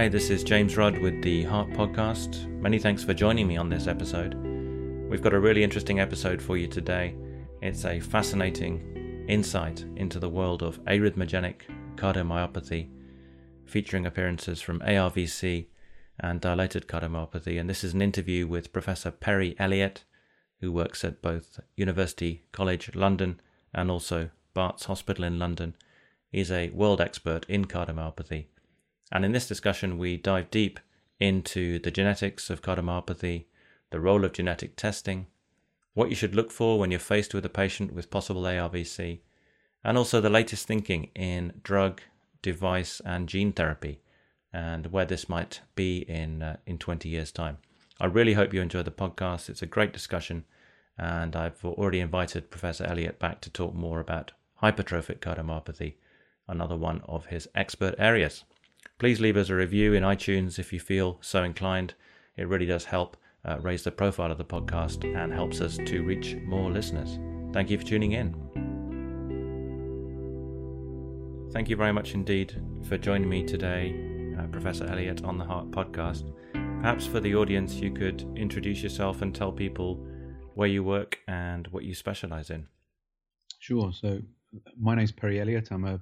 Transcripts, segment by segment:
Hi, this is James Rudd with the Heart Podcast. Many thanks for joining me on this episode. We've got a really interesting episode for you today. It's a fascinating insight into the world of arrhythmogenic cardiomyopathy, featuring appearances from ARVC and dilated cardiomyopathy. And this is an interview with Professor Perry Elliott, who works at both University College London and also Barts Hospital in London. He's a world expert in cardiomyopathy and in this discussion, we dive deep into the genetics of cardiomyopathy, the role of genetic testing, what you should look for when you're faced with a patient with possible ARVC, and also the latest thinking in drug, device, and gene therapy, and where this might be in uh, in 20 years' time. I really hope you enjoy the podcast. It's a great discussion, and I've already invited Professor Elliott back to talk more about hypertrophic cardiomyopathy, another one of his expert areas. Please leave us a review in iTunes if you feel so inclined. It really does help uh, raise the profile of the podcast and helps us to reach more listeners. Thank you for tuning in. Thank you very much indeed for joining me today, uh, Professor Elliott on the Heart podcast. Perhaps for the audience, you could introduce yourself and tell people where you work and what you specialize in. Sure. So, my name is Perry Elliott. I'm a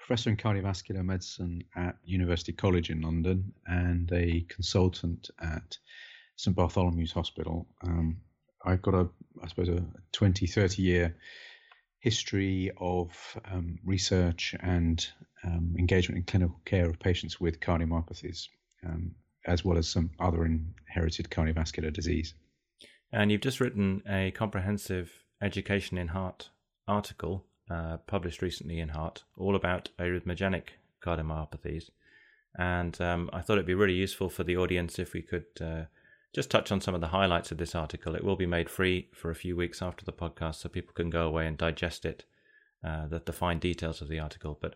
professor in cardiovascular medicine at University College in London and a consultant at St Bartholomew's Hospital. Um, I've got a, I suppose, a 20, 30 year history of um, research and um, engagement in clinical care of patients with cardiomyopathies, um, as well as some other inherited cardiovascular disease. And you've just written a comprehensive education in heart article uh, published recently in Heart, all about arrhythmogenic cardiomyopathies. And um, I thought it'd be really useful for the audience if we could uh, just touch on some of the highlights of this article. It will be made free for a few weeks after the podcast, so people can go away and digest it, uh, the, the fine details of the article. But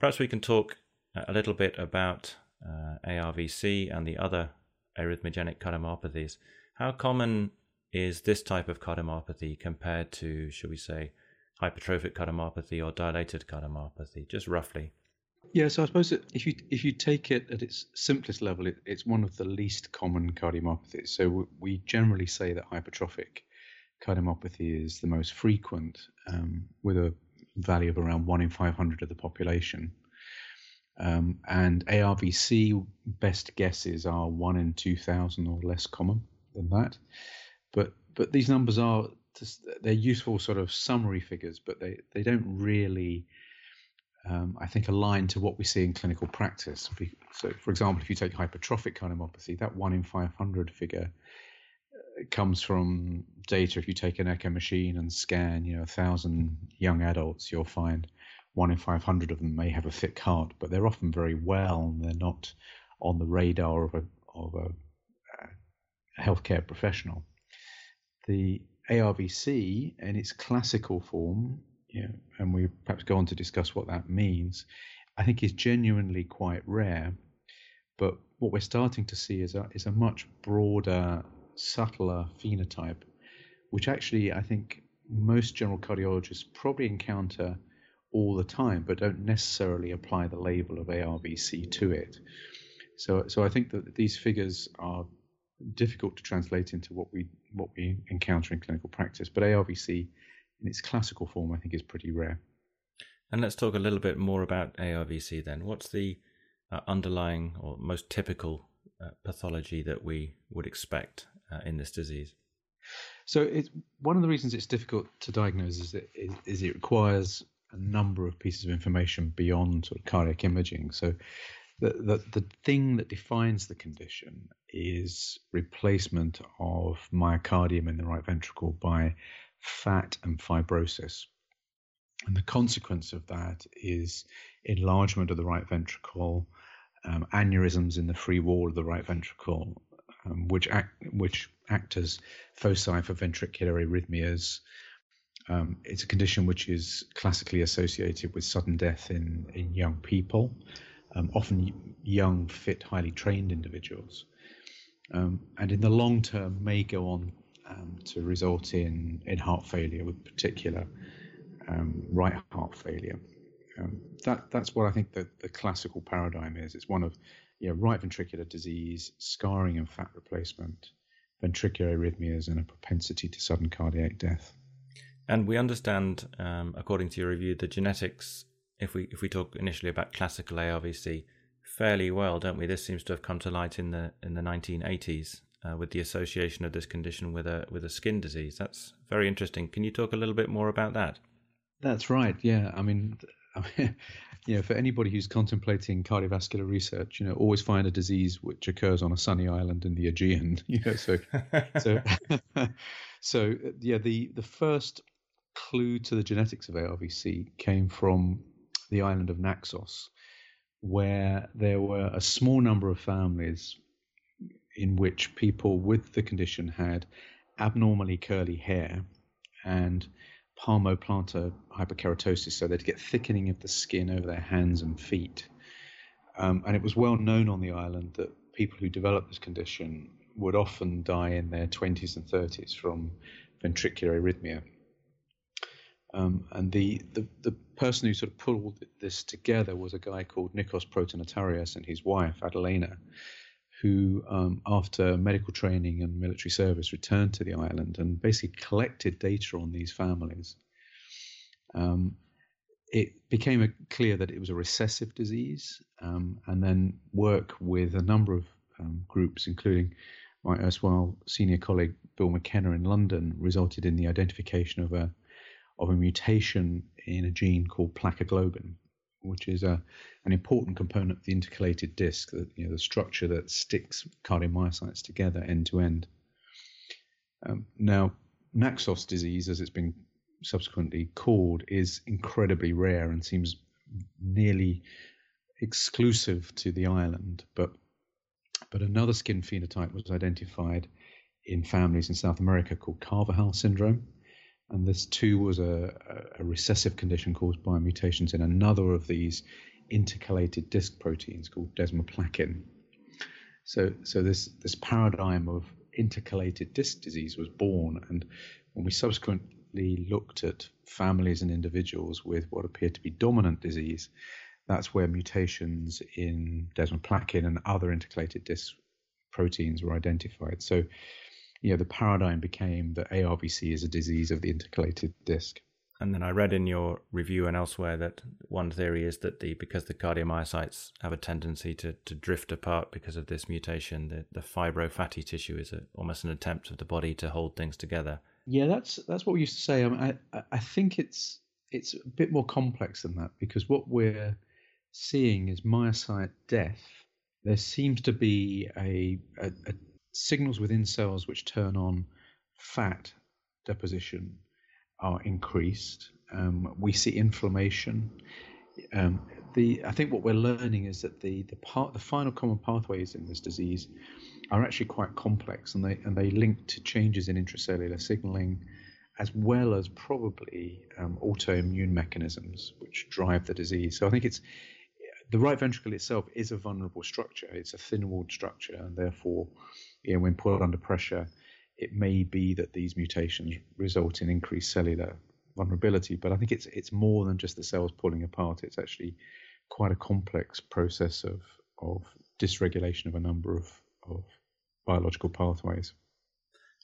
perhaps we can talk a little bit about uh, ARVC and the other arrhythmogenic cardiomyopathies. How common is this type of cardiomyopathy compared to, shall we say, hypertrophic cardiomyopathy or dilated cardiomyopathy, just roughly? Yeah, so I suppose if you if you take it at its simplest level, it, it's one of the least common cardiomyopathies. So we generally say that hypertrophic cardiomyopathy is the most frequent, um, with a value of around one in 500 of the population. Um, and ARVC best guesses are one in 2,000 or less common than that. But but these numbers are they're useful sort of summary figures, but they, they don't really, um, I think, align to what we see in clinical practice. So, for example, if you take hypertrophic cardiomyopathy, that one in 500 figure uh, comes from data. If you take an echo machine and scan, you know, a thousand young adults, you'll find one in 500 of them may have a thick heart, but they're often very well and they're not on the radar of a, of a, a healthcare professional. The ARVC in its classical form, and we perhaps go on to discuss what that means, I think is genuinely quite rare. But what we're starting to see is a, is a much broader, subtler phenotype, which actually I think most general cardiologists probably encounter all the time, but don't necessarily apply the label of ARVC to it. So, so I think that these figures are difficult to translate into what we what we encounter in clinical practice. But ARVC, in its classical form, I think is pretty rare. And let's talk a little bit more about ARVC then. What's the uh, underlying or most typical uh, pathology that we would expect uh, in this disease? So, it's one of the reasons it's difficult to diagnose is that it, is it requires a number of pieces of information beyond sort of cardiac imaging. So, the, the, the thing that defines the condition is replacement of myocardium in the right ventricle by fat and fibrosis. And the consequence of that is enlargement of the right ventricle, um, aneurysms in the free wall of the right ventricle, um, which act which act as foci for ventricular arrhythmias. Um, it's a condition which is classically associated with sudden death in, in young people, um, often young, fit, highly trained individuals um, and in the long term may go on um, to result in, in heart failure, with particular um, right heart failure. Um, that that's what I think the, the classical paradigm is. It's one of you know, right ventricular disease, scarring and fat replacement, ventricular arrhythmias, and a propensity to sudden cardiac death. And we understand, um, according to your review, the genetics. If we if we talk initially about classical ARVC, fairly well, don't we? This seems to have come to light in the in the 1980s uh, with the association of this condition with a with a skin disease. That's very interesting. Can you talk a little bit more about that? That's right. Yeah, I mean, you know, for anybody who's contemplating cardiovascular research, you know, always find a disease which occurs on a sunny island in the Aegean. You know, so so so yeah, the the first clue to the genetics of ARVC came from the island of Naxos, where there were a small number of families in which people with the condition had abnormally curly hair and palmoplantar hyperkeratosis, so they'd get thickening of the skin over their hands and feet. Um, and it was well known on the island that people who developed this condition would often die in their 20s and 30s from ventricular arrhythmia. Um, and the, the, the person who sort of pulled this together was a guy called Nikos Protonotarios and his wife, Adalena, who, um, after medical training and military service, returned to the island and basically collected data on these families. Um, it became clear that it was a recessive disease, um, and then work with a number of um, groups, including my erstwhile senior colleague Bill McKenna in London, resulted in the identification of a of a mutation in a gene called plakoglobin, which is a, an important component of the intercalated disc, the, you know, the structure that sticks cardiomyocytes together end to end. Um, now, Naxos disease, as it's been subsequently called, is incredibly rare and seems nearly exclusive to the island. But but another skin phenotype was identified in families in South America called Carvajal syndrome, and this too was a, a, recessive condition caused by mutations in another of these intercalated disc proteins called desmoplakin. So, so this this paradigm of intercalated disc disease was born, and when we subsequently looked at families and individuals with what appeared to be dominant disease, that's where mutations in desmoplakin and other intercalated disc proteins were identified. So you know, the paradigm became that ARVC is a disease of the intercalated disc. And then I read in your review and elsewhere that one theory is that the because the cardiomyocytes have a tendency to, to drift apart because of this mutation, the, the fibrofatty tissue is a, almost an attempt of the body to hold things together. Yeah, that's that's what we used to say. I, mean, I, I think it's it's a bit more complex than that because what we're seeing is myocyte death. There seems to be a, a, a signals within cells which turn on fat deposition are increased. Um, we see inflammation. Um, the I think what we're learning is that the the part the final common pathways in this disease are actually quite complex, and they and they link to changes in intracellular signaling, as well as probably um, autoimmune mechanisms which drive the disease. So I think it's the right ventricle itself is a vulnerable structure. It's a thin-walled structure, and therefore you know, when put under pressure, it may be that these mutations result in increased cellular vulnerability. But I think it's it's more than just the cells pulling apart. It's actually quite a complex process of of dysregulation of a number of, of biological pathways.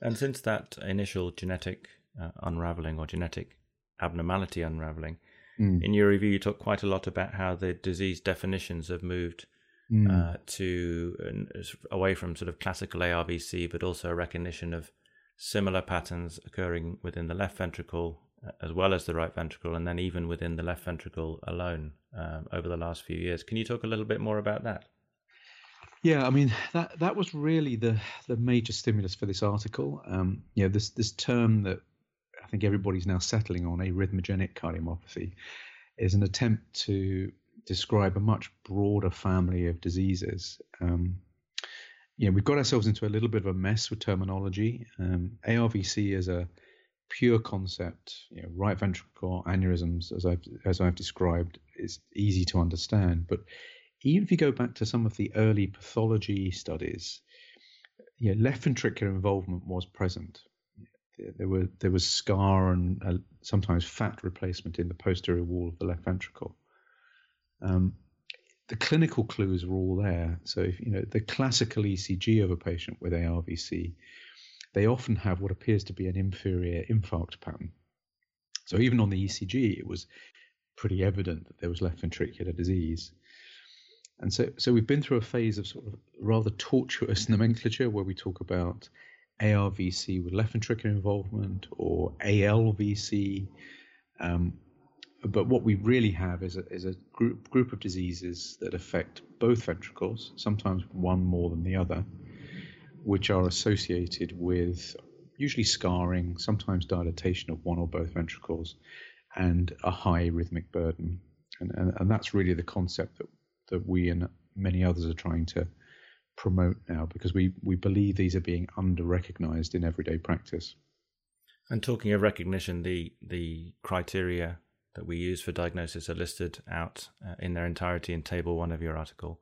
And since that initial genetic uh, unraveling or genetic abnormality unraveling, mm. in your review you talk quite a lot about how the disease definitions have moved mm. uh, to uh, away from sort of classical ARVC, but also a recognition of similar patterns occurring within the left ventricle as well as the right ventricle, and then even within the left ventricle alone um, over the last few years. Can you talk a little bit more about that? Yeah, I mean that that was really the the major stimulus for this article. Um, you know, this this term that think everybody's now settling on, arrhythmogenic cardiomyopathy, is an attempt to describe a much broader family of diseases. Um, you know, we've got ourselves into a little bit of a mess with terminology. Um, ARVC is a pure concept. You know, right ventricle aneurysms, as I've as I've described, is easy to understand. But even if you go back to some of the early pathology studies, you know, left ventricular involvement was present. There were there was scar and uh, sometimes fat replacement in the posterior wall of the left ventricle. Um, the clinical clues are all there. So, if you know the classical ECG of a patient with ARVC, they often have what appears to be an inferior infarct pattern. So, even on the ECG, it was pretty evident that there was left ventricular disease. And so, so we've been through a phase of sort of rather tortuous nomenclature where we talk about ARVC with left ventricular involvement or ALVC. Um, but what we really have is a, is a group group of diseases that affect both ventricles, sometimes one more than the other, which are associated with usually scarring, sometimes dilatation of one or both ventricles, and a high rhythmic burden. And, and, and that's really the concept that, that we and many others are trying to promote now because we, we believe these are being under recognized in everyday practice. And talking of recognition, the the criteria that we use for diagnosis are listed out uh, in their entirety in table one of your article.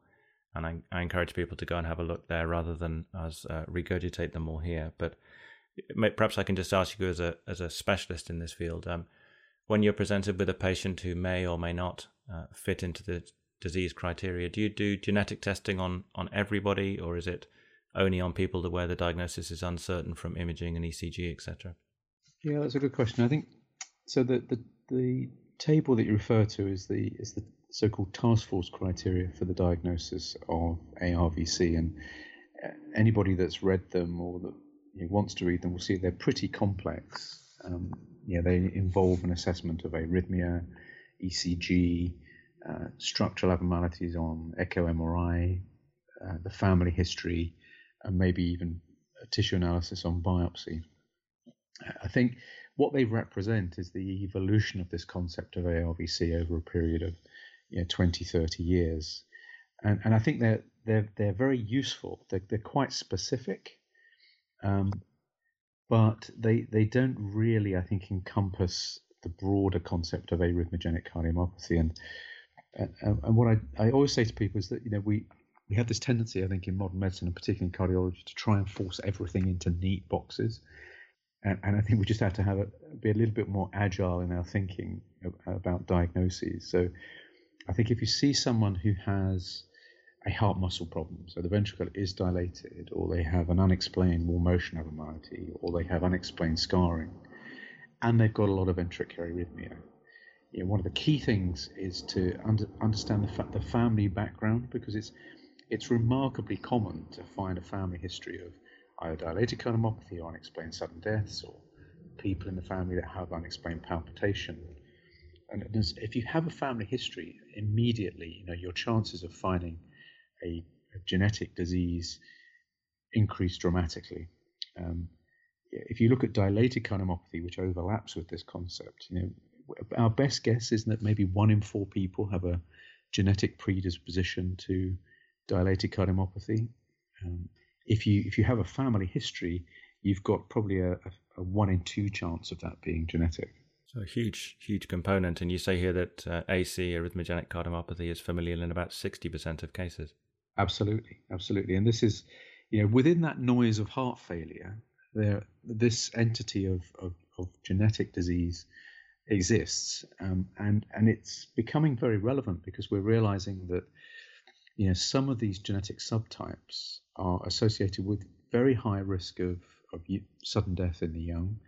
And I, I, encourage people to go and have a look there rather than us uh, regurgitate them all here. But may, perhaps I can just ask you as a as a specialist in this field, um, when you're presented with a patient who may or may not uh, fit into the disease criteria, do you do genetic testing on on everybody, or is it only on people where the diagnosis is uncertain from imaging and ECG, etc.? Yeah, that's a good question. I think so. The the the table that you refer to is the is the so-called task force criteria for the diagnosis of ARVC, and uh, anybody that's read them or that you know, wants to read them will see they're pretty complex. Um, yeah, they involve an assessment of arrhythmia, ECG, uh, structural abnormalities on echo MRI, uh, the family history, and maybe even a tissue analysis on biopsy. I think what they represent is the evolution of this concept of ARVC over a period of you know, 20, 30 years. And, and I think they're, they're, they're very useful. They're, they're quite specific, um, but they, they don't really, I think, encompass the broader concept of arrhythmogenic cardiomyopathy. And, and, and what I, I always say to people is that, you know, we, we have this tendency, I think, in modern medicine and particularly in cardiology, to try and force everything into neat boxes and, and I think we just have to have a, be a little bit more agile in our thinking about diagnoses. So I think if you see someone who has a heart muscle problem, so the ventricle is dilated, or they have an unexplained wall motion abnormality, or they have unexplained scarring, and they've got a lot of ventricular arrhythmia. You know, one of the key things is to under, understand the, fa- the family background because it's it's remarkably common to find a family history of either dilated cardiomyopathy or unexplained sudden deaths, or people in the family that have unexplained palpitation. And if you have a family history, immediately, you know, your chances of finding a, a genetic disease increase dramatically. Um, if you look at dilated cardiomyopathy, which overlaps with this concept, you know, our best guess is that maybe one in four people have a genetic predisposition to dilated cardiomyopathy. Um, if you if you have a family history, you've got probably a, a, one in two chance of that being genetic. So a huge, huge component. And you say here that uh, AC, arrhythmogenic cardiomyopathy, is familial in about 60% of cases. Absolutely, absolutely. And this is, you know, within that noise of heart failure, there this entity of, of, of genetic disease exists, um, and and it's becoming very relevant because we're realizing that, you know, some of these genetic subtypes are associated with very high risk of, of sudden death in the young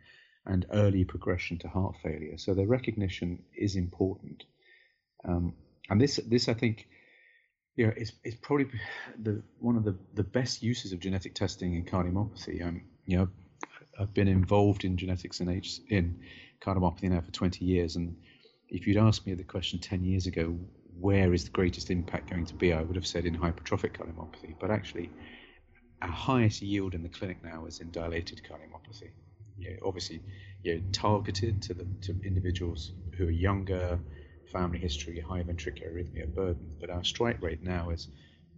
and early progression to heart failure. So their recognition is important. Um, and this, this I think, you know, is, is probably the, one of the, the best uses of genetic testing in cardiomyopathy. Um, you know, I've been involved in genetics in, H, in cardiomyopathy now for 20 years. And if you'd asked me the question 10 years ago, where is the greatest impact going to be? I would have said in hypertrophic cardiomyopathy. But actually, our highest yield in the clinic now is in dilated cardiomyopathy. You know, obviously, you know, targeted to the to individuals who are younger, family history, high ventricular arrhythmia burden. But our strike rate now is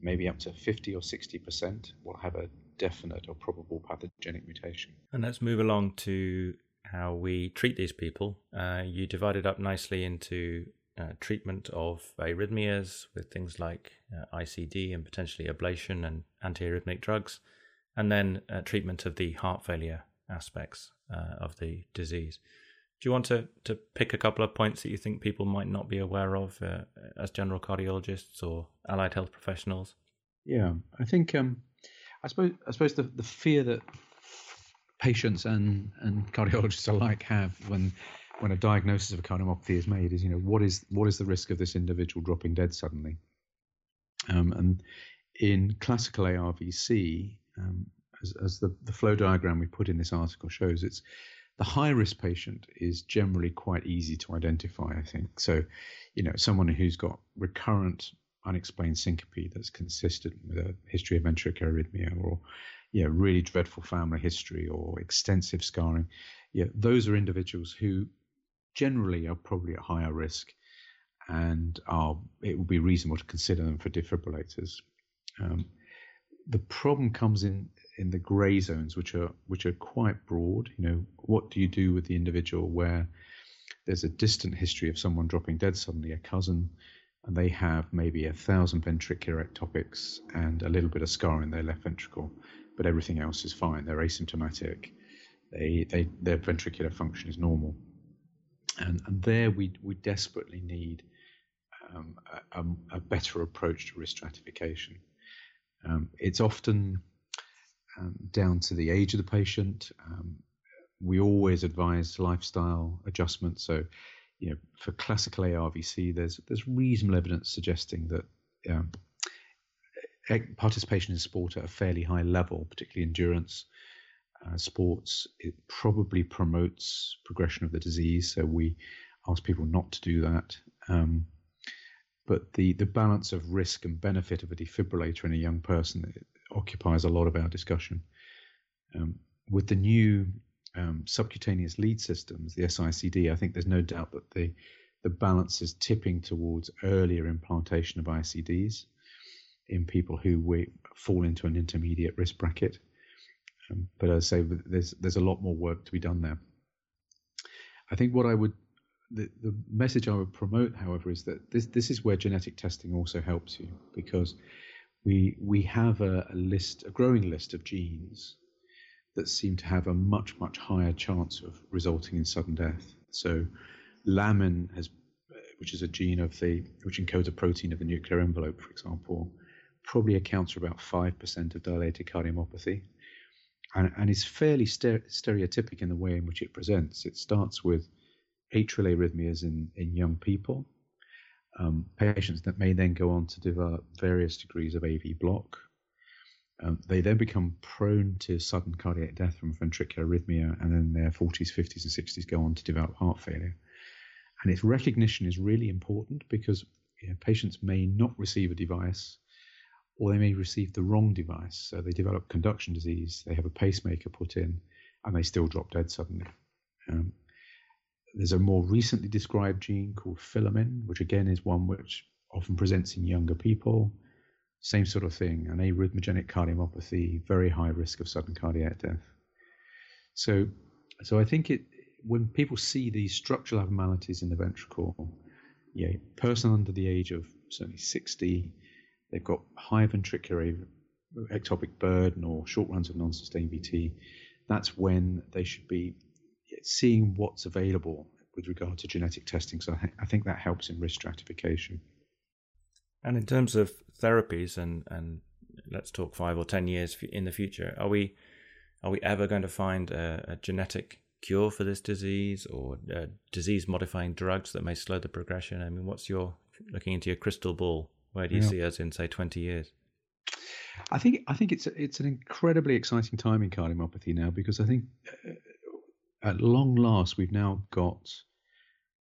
maybe up to 50 or 60 percent will have a definite or probable pathogenic mutation. And let's move along to how we treat these people. Uh, you divide it up nicely into uh, treatment of arrhythmias with things like uh, ICD and potentially ablation and antiarrhythmic drugs, and then uh, treatment of the heart failure aspects uh, of the disease. Do you want to, to pick a couple of points that you think people might not be aware of uh, as general cardiologists or allied health professionals? Yeah, I think um, I suppose I suppose the, the fear that patients and, and cardiologists alike have when when a diagnosis of a cardiomyopathy is made is you know what is what is the risk of this individual dropping dead suddenly? Um, and in classical ARVC um, as, as the, the flow diagram we put in this article shows it's the high risk patient is generally quite easy to identify I think. So you know someone who's got recurrent unexplained syncope that's consistent with a history of ventricular arrhythmia or yeah, really dreadful family history or extensive scarring, yeah, those are individuals who generally are probably at higher risk, and are it would be reasonable to consider them for defibrillators. Um, the problem comes in in the grey zones, which are which are quite broad. You know, what do you do with the individual where there's a distant history of someone dropping dead suddenly, a cousin, and they have maybe a thousand ventricular ectopics and a little bit of scar in their left ventricle but everything else is fine. They're asymptomatic. They, they, their ventricular function is normal. And, and there we, we desperately need um, a, a, better approach to risk stratification. Um, it's often um, down to the age of the patient. Um, we always advise lifestyle adjustments. So, you know, for classical ARVC, there's there's reasonable evidence suggesting that um, participation in sport at a fairly high level, particularly endurance uh, sports, it probably promotes progression of the disease. So we ask people not to do that. Um, but the, the balance of risk and benefit of a defibrillator in a young person occupies a lot of our discussion. Um, with the new um, subcutaneous lead systems, the SICD, I think there's no doubt that the the balance is tipping towards earlier implantation of ICDs in people who we fall into an intermediate risk bracket. Um, but as I say, there's there's a lot more work to be done there. I think what I would the, the message I would promote, however, is that this this is where genetic testing also helps you because we we have a, a list, a growing list of genes that seem to have a much much higher chance of resulting in sudden death. So, lamin has, which is a gene of the which encodes a protein of the nuclear envelope, for example, probably accounts for about 5% of dilated cardiomyopathy and, and is fairly stereotypic in the way in which it presents. It starts with atrial arrhythmias in, in young people, um, patients that may then go on to develop various degrees of AV block. Um, they then become prone to sudden cardiac death from ventricular arrhythmia, and then their 40s, 50s, and 60s go on to develop heart failure. And its recognition is really important because you know, patients may not receive a device or they may receive the wrong device. So they develop conduction disease, they have a pacemaker put in, and they still drop dead suddenly. Um, there's a more recently described gene called filamin, which again is one which often presents in younger people. Same sort of thing, an arrhythmogenic cardiomyopathy, very high risk of sudden cardiac death. So, so I think it when people see these structural abnormalities in the ventricle, yeah, person under the age of certainly 60 they've got high ventricular ectopic burden or short runs of non-sustained VT, that's when they should be seeing what's available with regard to genetic testing. So I think that helps in risk stratification. And in terms of therapies, and and let's talk five or ten years in the future, are we are we ever going to find a, a genetic cure for this disease or uh, disease modifying drugs that may slow the progression? I mean, what's your looking into your crystal ball? Where do you yeah. see us in say twenty years? I think I think it's it's an incredibly exciting time in cardiomyopathy now because I think uh, at long last we've now got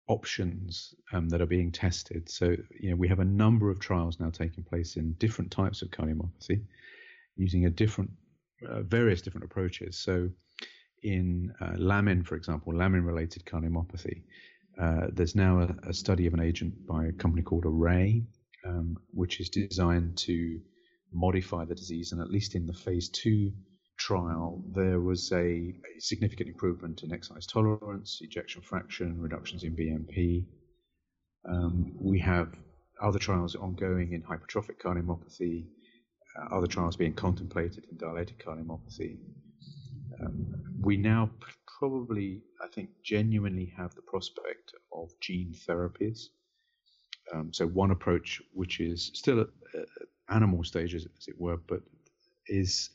options um, that are being tested. So you know we have a number of trials now taking place in different types of cardiomyopathy, using a different uh, various different approaches. So in uh, lamin, for example, lamin-related cardiomyopathy, uh, there's now a, a, study of an agent by a company called Array um, which is designed to modify the disease. And at least in the phase two trial, there was a, a significant improvement in exercise tolerance, ejection fraction, reductions in BNP. Um, we have other trials ongoing in hypertrophic cardiomyopathy, uh, other trials being contemplated in dilated cardiomyopathy. Um, we now probably, I think, genuinely have the prospect of gene therapies. Um, so one approach, which is still at, at animal stages, as it were, but is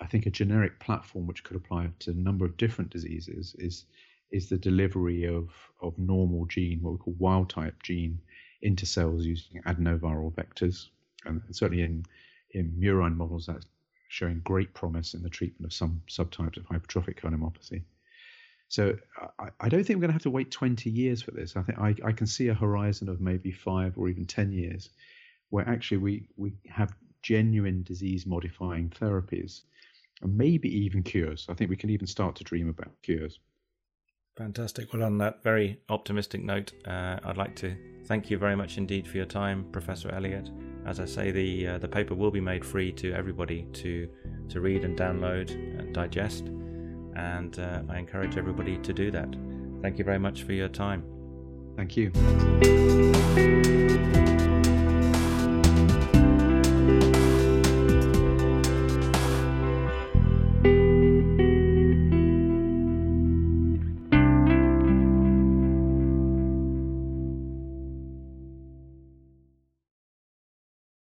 I think a generic platform which could apply to a number of different diseases is is the delivery of of normal gene, what we call wild type gene, into cells using adenoviral vectors, and certainly in in murine models that's showing great promise in the treatment of some subtypes of hypertrophic cardiomyopathy. So I, I, don't think we're going to have to wait 20 years for this. I think I, I can see a horizon of maybe five or even 10 years, where actually we we have genuine disease modifying therapies and maybe even cures. I think we can even start to dream about cures. Fantastic. Well, on that very optimistic note, uh, I'd like to thank you very much indeed for your time, Professor Elliott. As I say, the uh, the paper will be made free to everybody to to read and download and digest, and uh, I encourage everybody to do that. Thank you very much for your time. Thank you.